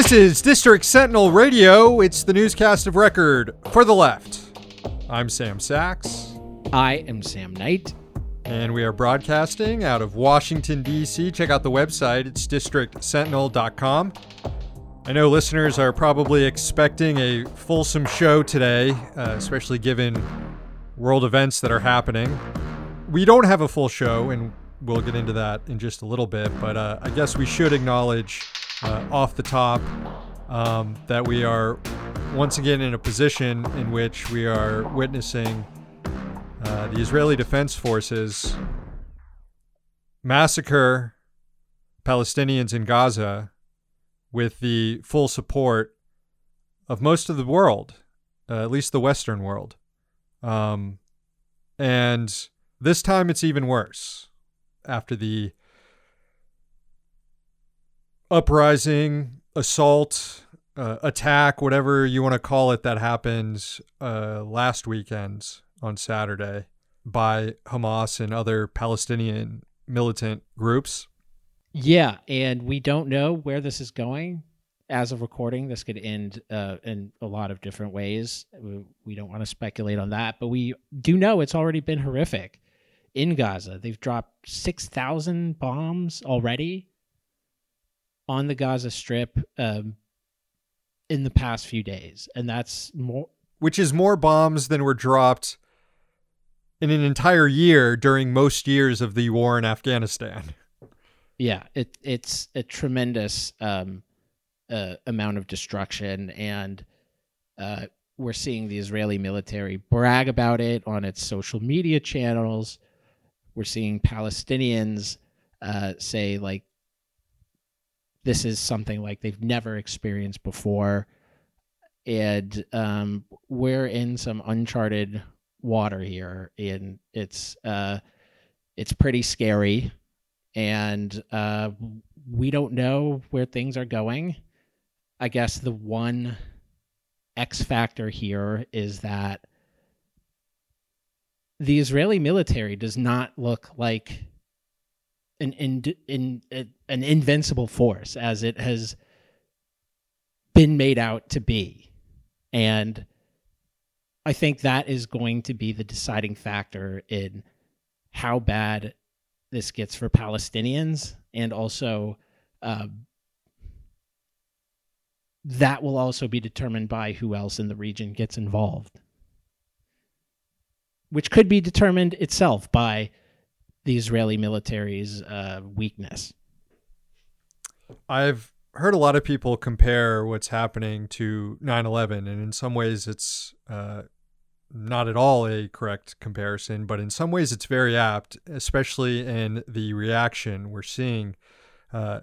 This is District Sentinel Radio. It's the newscast of record for the left. I'm Sam Sachs, I am Sam Knight. and we are broadcasting out of Washington, D.C. Check out the website, it's districtsentinel.com. I know listeners are probably expecting a fulsome show today, uh, especially given world events that are happening. We don't have a full show, and we'll get into that in just a little bit, but uh, I guess we should acknowledge uh, off the top um, that we are once again in a position in which we are witnessing uh, the Israeli Defense Forces massacre Palestinians in Gaza with the full support of most of the world, uh, at least the Western world. Um, and this time it's even worse after the uprising, assault, uh, attack, whatever you want to call it, that happened uh, last weekend on Saturday by Hamas and other Palestinian militant groups. Yeah, and we don't know where this is going. As of recording, this could end uh, in a lot of different ways. We don't want to speculate on that, but we do know it's already been horrific in Gaza. They've dropped 6,000 bombs already on the Gaza Strip um, in the past few days. And that's more, which is more bombs than were dropped in an entire year during most years of the war in Afghanistan. yeah it it's a tremendous um uh, amount of destruction and uh we're seeing the Israeli military brag about it on its social media channels we're seeing Palestinians uh say like this is something like they've never experienced before and um we're in some uncharted water here and it's uh it's pretty scary and uh, we don't know where things are going. I guess the one X factor here is that the Israeli military does not look like an in, in, an invincible force as it has been made out to be, and I think that is going to be the deciding factor in how bad this gets for Palestinians, and also um, that will also be determined by who else in the region gets involved, which could be determined itself by the Israeli military's uh, weakness. I've heard a lot of people compare what's happening to 9 11, and in some ways it's uh, not at all a correct comparison, but in some ways it's very apt, especially in the reaction we're seeing uh,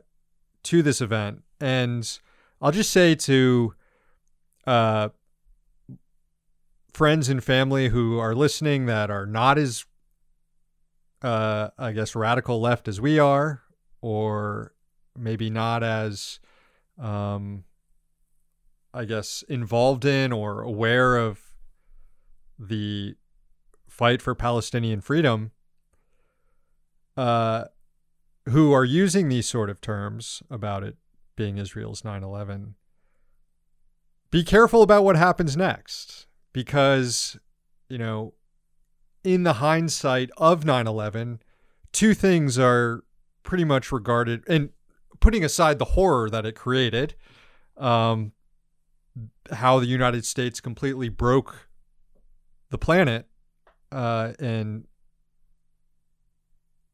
to this event. And I'll just say to uh, friends and family who are listening that are not as, uh, I guess, radical left as we are, or maybe not as, um, I guess, involved in or aware of the fight for Palestinian freedom, uh, who are using these sort of terms about it being Israel's 9 11, be careful about what happens next. Because, you know, in the hindsight of 9 11, two things are pretty much regarded, and putting aside the horror that it created, um, how the United States completely broke the planet uh, and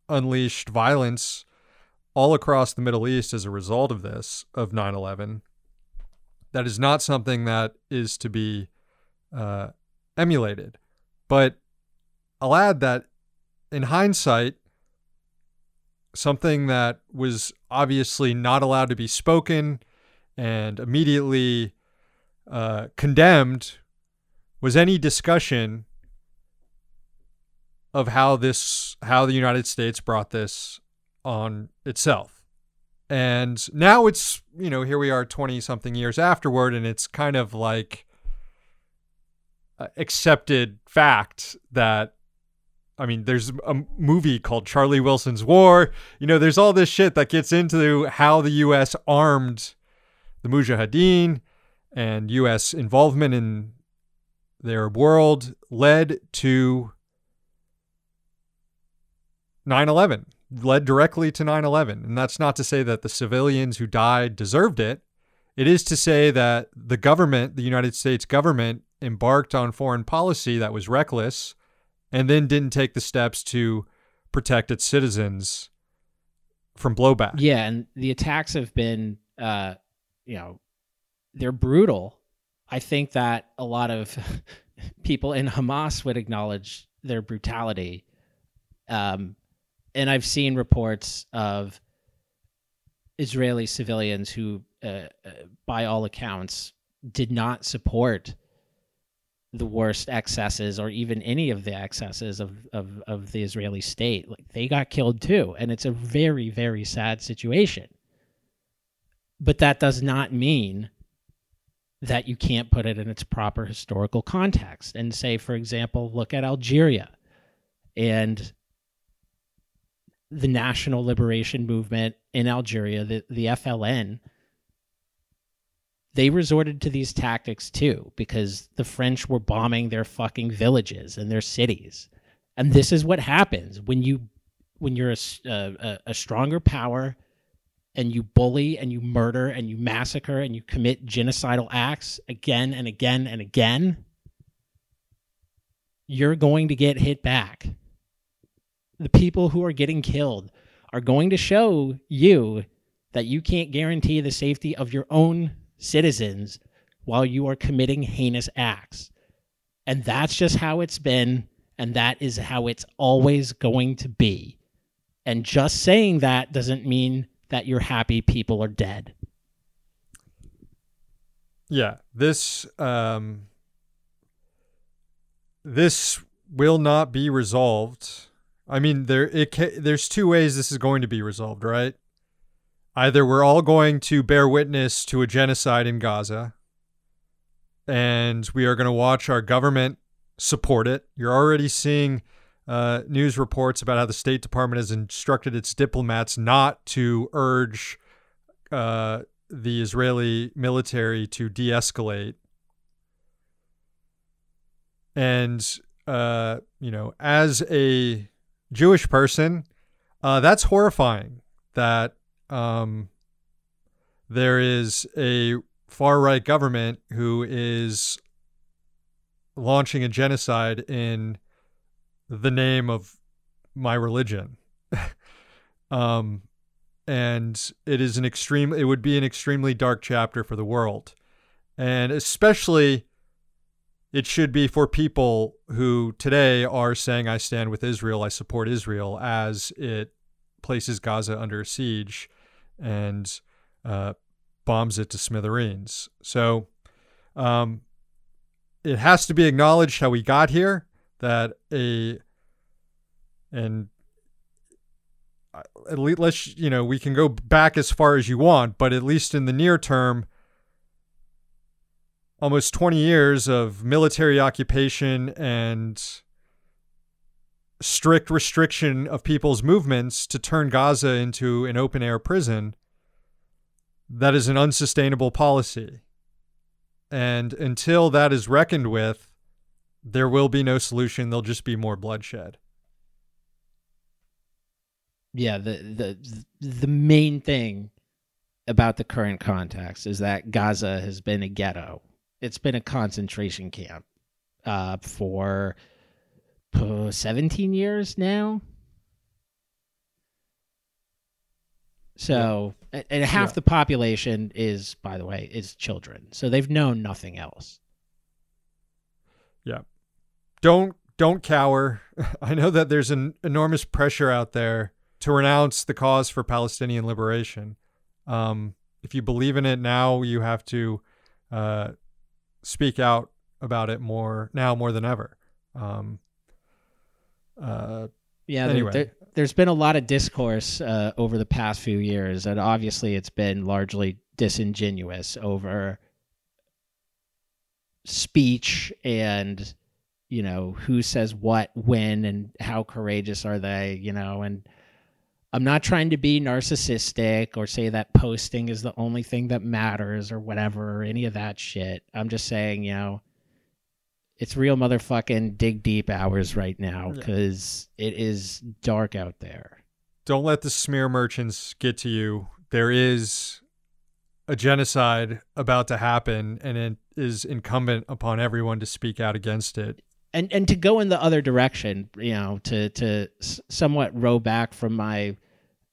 unleashed violence all across the Middle East as a result of this, of 9 11. That is not something that is to be uh, emulated. But I'll add that in hindsight, something that was obviously not allowed to be spoken and immediately uh, condemned was any discussion of how this how the United States brought this on itself. And now it's, you know, here we are 20 something years afterward and it's kind of like uh, accepted fact that I mean, there's a movie called Charlie Wilson's War. You know, there's all this shit that gets into how the U.S. armed the Mujahideen and U.S. involvement in the Arab world led to 9 11, led directly to 9 11. And that's not to say that the civilians who died deserved it. It is to say that the government, the United States government, embarked on foreign policy that was reckless and then didn't take the steps to protect its citizens from blowback. Yeah, and the attacks have been, uh, you know, they're brutal. I think that a lot of people in Hamas would acknowledge their brutality. Um, and I've seen reports of Israeli civilians who, uh, uh, by all accounts, did not support the worst excesses or even any of the excesses of, of, of the Israeli state. Like they got killed too. And it's a very, very sad situation. But that does not mean that you can't put it in its proper historical context and say, for example, look at Algeria and the national liberation movement in Algeria, the, the FLN they resorted to these tactics too because the French were bombing their fucking villages and their cities. And this is what happens when you when you're a, a, a stronger power and you bully and you murder and you massacre and you commit genocidal acts again and again and again, you're going to get hit back. The people who are getting killed are going to show you that you can't guarantee the safety of your own citizens while you are committing heinous acts. And that's just how it's been, and that is how it's always going to be. And just saying that doesn't mean that you're happy people are dead. Yeah, this um this will not be resolved. I mean, there it ca- there's two ways this is going to be resolved, right? Either we're all going to bear witness to a genocide in Gaza and we are going to watch our government support it. You're already seeing uh, news reports about how the State Department has instructed its diplomats not to urge uh, the Israeli military to de escalate. And, uh, you know, as a Jewish person, uh, that's horrifying that um, there is a far right government who is launching a genocide in the name of my religion. um, and it is an extreme, it would be an extremely dark chapter for the world. And especially, it should be for people who today are saying, I stand with Israel, I support Israel, as it places Gaza under siege and uh, bombs it to smithereens. So um, it has to be acknowledged how we got here that a and at least let's you know we can go back as far as you want, but at least in the near term. Almost 20 years of military occupation and strict restriction of people's movements to turn Gaza into an open air prison, that is an unsustainable policy. And until that is reckoned with, there will be no solution. There'll just be more bloodshed. Yeah, the the the main thing about the current context is that Gaza has been a ghetto. It's been a concentration camp uh, for 17 years now. So, yeah. and half yeah. the population is, by the way, is children. So they've known nothing else. Yeah. Don't don't cower. I know that there's an enormous pressure out there to renounce the cause for Palestinian liberation. Um, if you believe in it now, you have to uh, speak out about it more now more than ever. Um, uh, yeah. Anyway. There, there, has been a lot of discourse uh, over the past few years, and obviously it's been largely disingenuous over speech and you know who says what when and how courageous are they you know and I'm not trying to be narcissistic or say that posting is the only thing that matters or whatever or any of that shit. I'm just saying, you know, it's real motherfucking dig deep hours right now Yeah. because it is dark out there. Don't let the smear merchants get to you. There is a genocide about to happen, and it is incumbent upon everyone to speak out against it. and and to go in the other direction, you know, to to somewhat row back from my,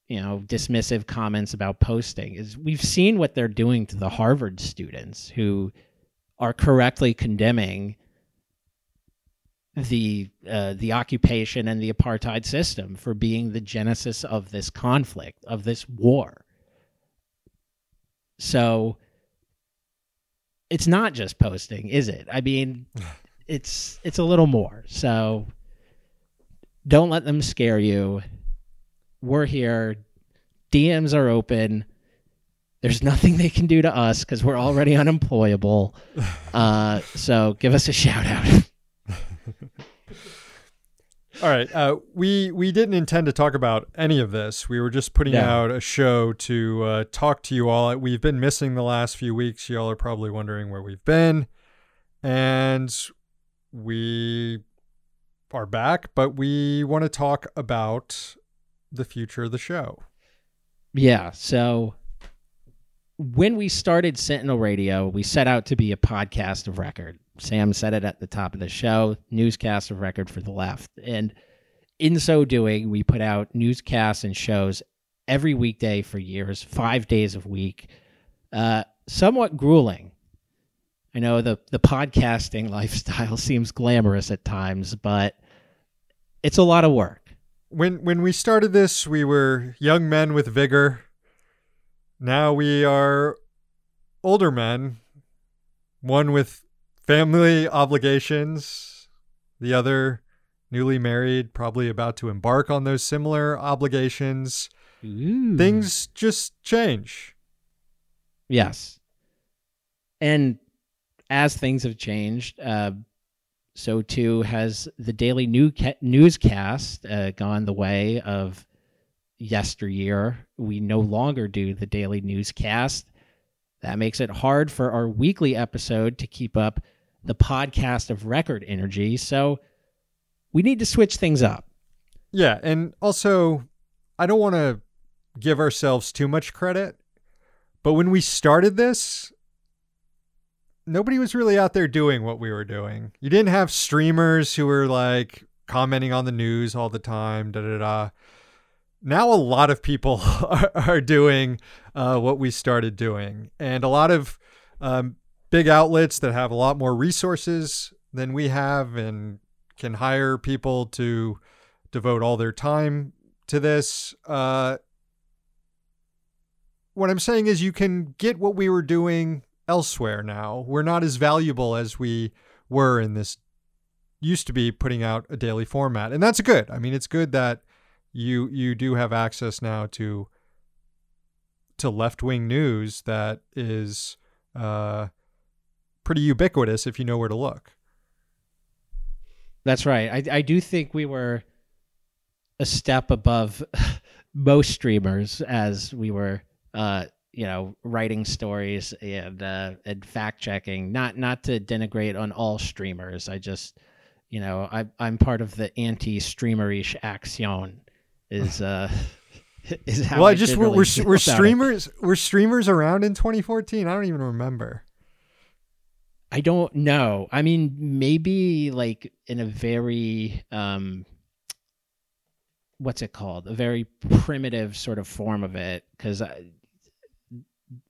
you know, dismissive comments about posting is we've seen what they're doing to the Harvard students who are correctly condemning the uh, the occupation and the apartheid system for being the genesis of this conflict of this war. So it's not just posting, is it? I mean, it's it's a little more. So don't let them scare you. We're here. DMs are open. There's nothing they can do to us because we're already unemployable. Uh, so give us a shout out. All right, uh, we we didn't intend to talk about any of this. We were just putting No. out a show to uh, talk to you all. We've been missing the last few weeks. Y'all are probably wondering where we've been, and we are back. But we want to talk about the future of the show. Yeah. So when we started Sentinel Radio, we set out to be a podcast of record. Sam said it at the top of the show newscast of record for the left. And in so doing, we put out newscasts and shows every weekday for years, five days a week. Uh, somewhat grueling. I know the, the podcasting lifestyle seems glamorous at times, but it's a lot of work. When when we started this, we were young men with vigor. Now we are older men, one with family obligations, the other newly married, probably about to embark on those similar obligations. Ooh. Things just change. Yes. And as things have changed, uh, so too has the daily new ca- newscast uh, gone the way of yesteryear. We no longer do the daily newscast. That makes it hard for our weekly episode to keep up the podcast of record energy. So we need to switch things up. Yeah, and also I don't want to give ourselves too much credit, but when we started this, nobody was really out there doing what we were doing. You didn't have streamers who were like commenting on the news all the time, da da da. Now a lot of people are, are doing uh, what we started doing, and a lot of um, big outlets that have a lot more resources than we have and can hire people to devote all their time to this. Uh, what I'm saying is, you can get what we were doing elsewhere now. We're not as valuable as we were in this used to be putting out a daily format, and that's good. I mean, it's good that you you do have access now to to left wing news that is uh, pretty ubiquitous if you know where to look. That's right. I, I do think we were a step above most streamers as we were, uh, you know, writing stories and uh, and fact checking. Not not to denigrate on all streamers. I just, you know, I I'm part of the anti streamerish action. Is uh is how well, I I just we're we're, we're about it. streamers. We're streamers around in 2014. I don't even remember. I don't know. I mean, maybe like in a very um what's it called? A very primitive sort of form of it cuz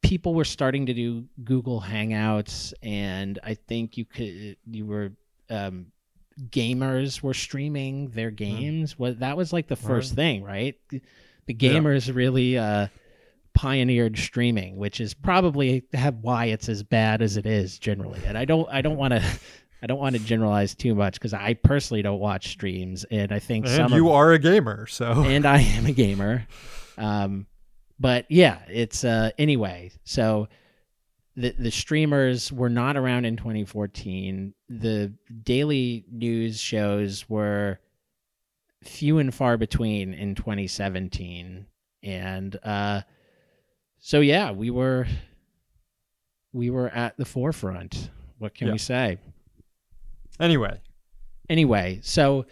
people were starting to do Google Hangouts and I think you could you were um gamers were streaming their games. What that was like the first Right. thing, right? The Yeah. gamers really uh pioneered streaming, which is probably have why it's as bad as it is generally. And I don't I don't want to I don't want to generalize too much because I personally don't watch streams, and I think And some you of, are a gamer, so and I am a gamer. Um, but yeah, it's uh anyway. So the the streamers were not around in 2014. The daily news shows were few and far between in 2017 and uh so yeah we were we were at the forefront. What can Yeah. we say? Anyway, anyway so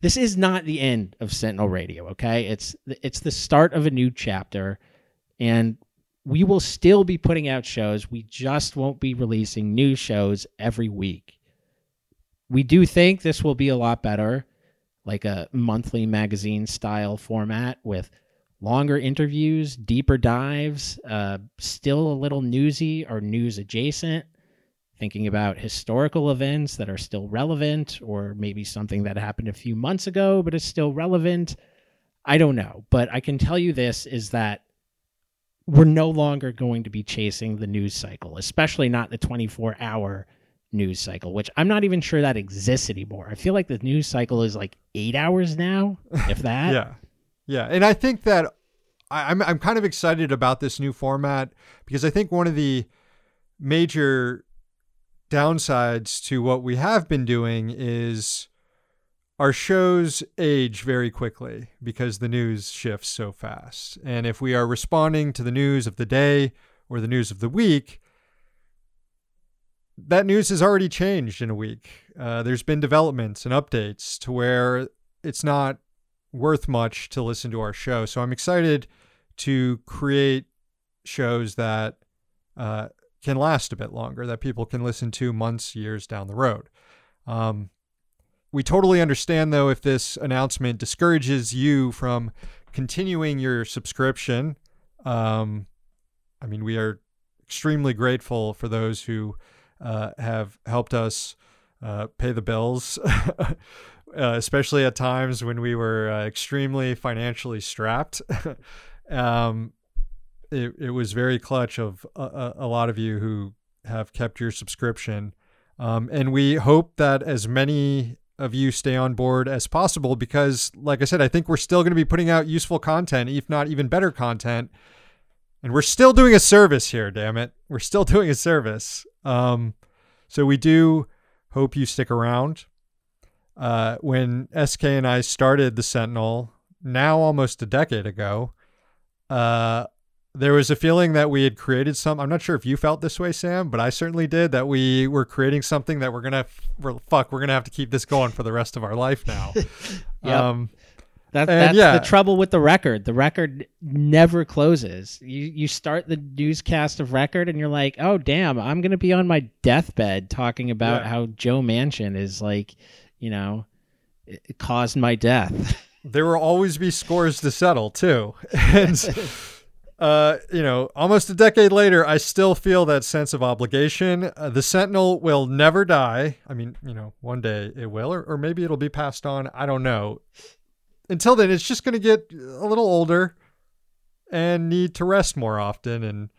this is not the end of sentinel radio okay? It's it's the start of a new chapter. And we will still be putting out shows. We just won't be releasing new shows every week. We do think this will be a lot better like a monthly magazine style format with longer interviews deeper dives uh, still a little newsy or news adjacent thinking about historical events that are still relevant or maybe something that happened a few months ago but is still relevant. I don't know but i can tell you this is that we're no longer going to be chasing the news cycle especially not the 24 hour news cycle which i'm not even sure that exists anymore. I feel like the news cycle is like eight hours now if that. Yeah, yeah, and I think that I, I'm I'm kind of excited about this new format because I think one of the major downsides to what we have been doing is our shows age very quickly because the news shifts so fast. And if we are responding to the news of the day or the news of the week, that news has already changed in a week. Uh, there's been developments and updates to where it's not worth much to listen to our show. So I'm excited to create shows that uh, can last a bit longer, that people can listen to months, years down the road. Um, we totally understand, though, if this announcement discourages you from continuing your subscription. Um, I mean, we are extremely grateful for those who uh, have helped us uh, pay the bills, uh, especially at times when we were uh, extremely financially strapped. um, it, it was very clutch of a, a, lot of you who have kept your subscription. Um, and we hope that as many of you stay on board as possible because, like I said, I think we're still going to be putting out useful content, if not even better content. And we're still doing a service here, damn it. We're still doing a service. Um, so we do hope you stick around. Uh, when SK and I started the Sentinel, now almost a decade ago, uh, there was a feeling that we had created some. I'm not sure if you felt this way, Sam, but I certainly did. That we were creating something that we're gonna, we're, fuck, we're gonna have to keep this going for the rest of our life now. Yep. Um, That, that's yeah. the trouble with the record. The record never closes. You you start the newscast of record and you're like, oh damn, I'm gonna be on my deathbed talking about Yeah. how Joe Manchin is like, you know, it caused my death. there will always be scores to settle too, and uh, you know, almost a decade later, I still feel that sense of obligation. Uh, the Sentinel will never die. I mean, you know, one day it will, or, or maybe it'll be passed on. I don't know. Until then, it's just going to get a little older and need to rest more often and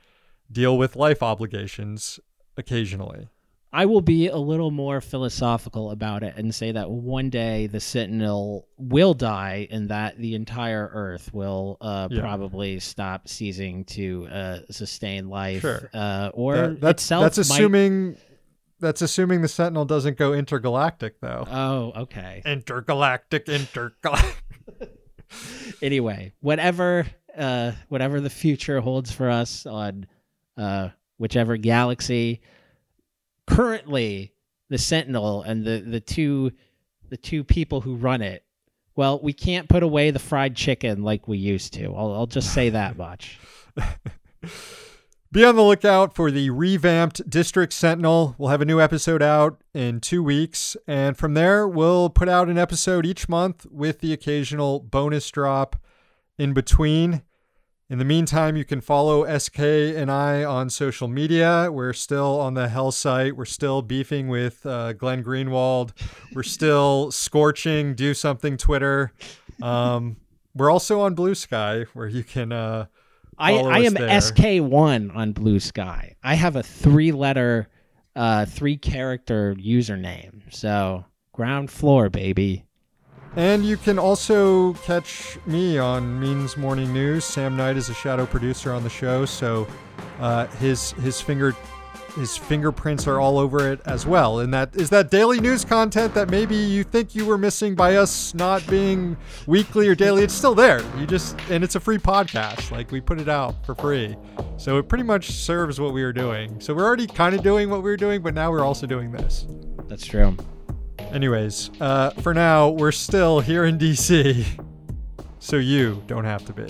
deal with life obligations occasionally. I will be a little more philosophical about it and say that one day the Sentinel will die and that the entire Earth will uh, Yeah. probably stop ceasing to uh, sustain life. Sure. Uh, or That- that's itself that's might- assuming that's assuming the Sentinel doesn't go intergalactic though. Oh, okay. intergalactic, intergalactic. anyway, whatever uh, whatever the future holds for us on uh, whichever galaxy, currently the Sentinel and the the two the two people who run it. Well, we can't put away the fried chicken like we used to. I'll, I'll just say that much. Be on the lookout for the revamped District Sentinel. We'll have a new episode out in two weeks. And from there, we'll put out an episode each month with the occasional bonus drop in between. In the meantime, you can follow SK and I on social media. We're still on the Hell site. We're still beefing with uh, Glenn Greenwald. We're still scorching Do Something Twitter. Um, we're also on Blue Sky, where you can. Uh, I, I am there. SK1 on Blue Sky. I have a three letter, uh, three character username. So, ground floor, baby. And you can also catch me on Means Morning News. Sam Knight is a shadow producer on the show, so uh, his his finger his fingerprints are all over it as well. And that is that daily news content that maybe you think you were missing by us not being weekly or daily. It's still there. You just and it's a free podcast. Like we put it out for free. So it pretty much serves what we were doing. So we're already kind of doing what we were doing, but now we're also doing this. That's true. Anyways, uh, for now, we're still here in DC. So you don't have to be.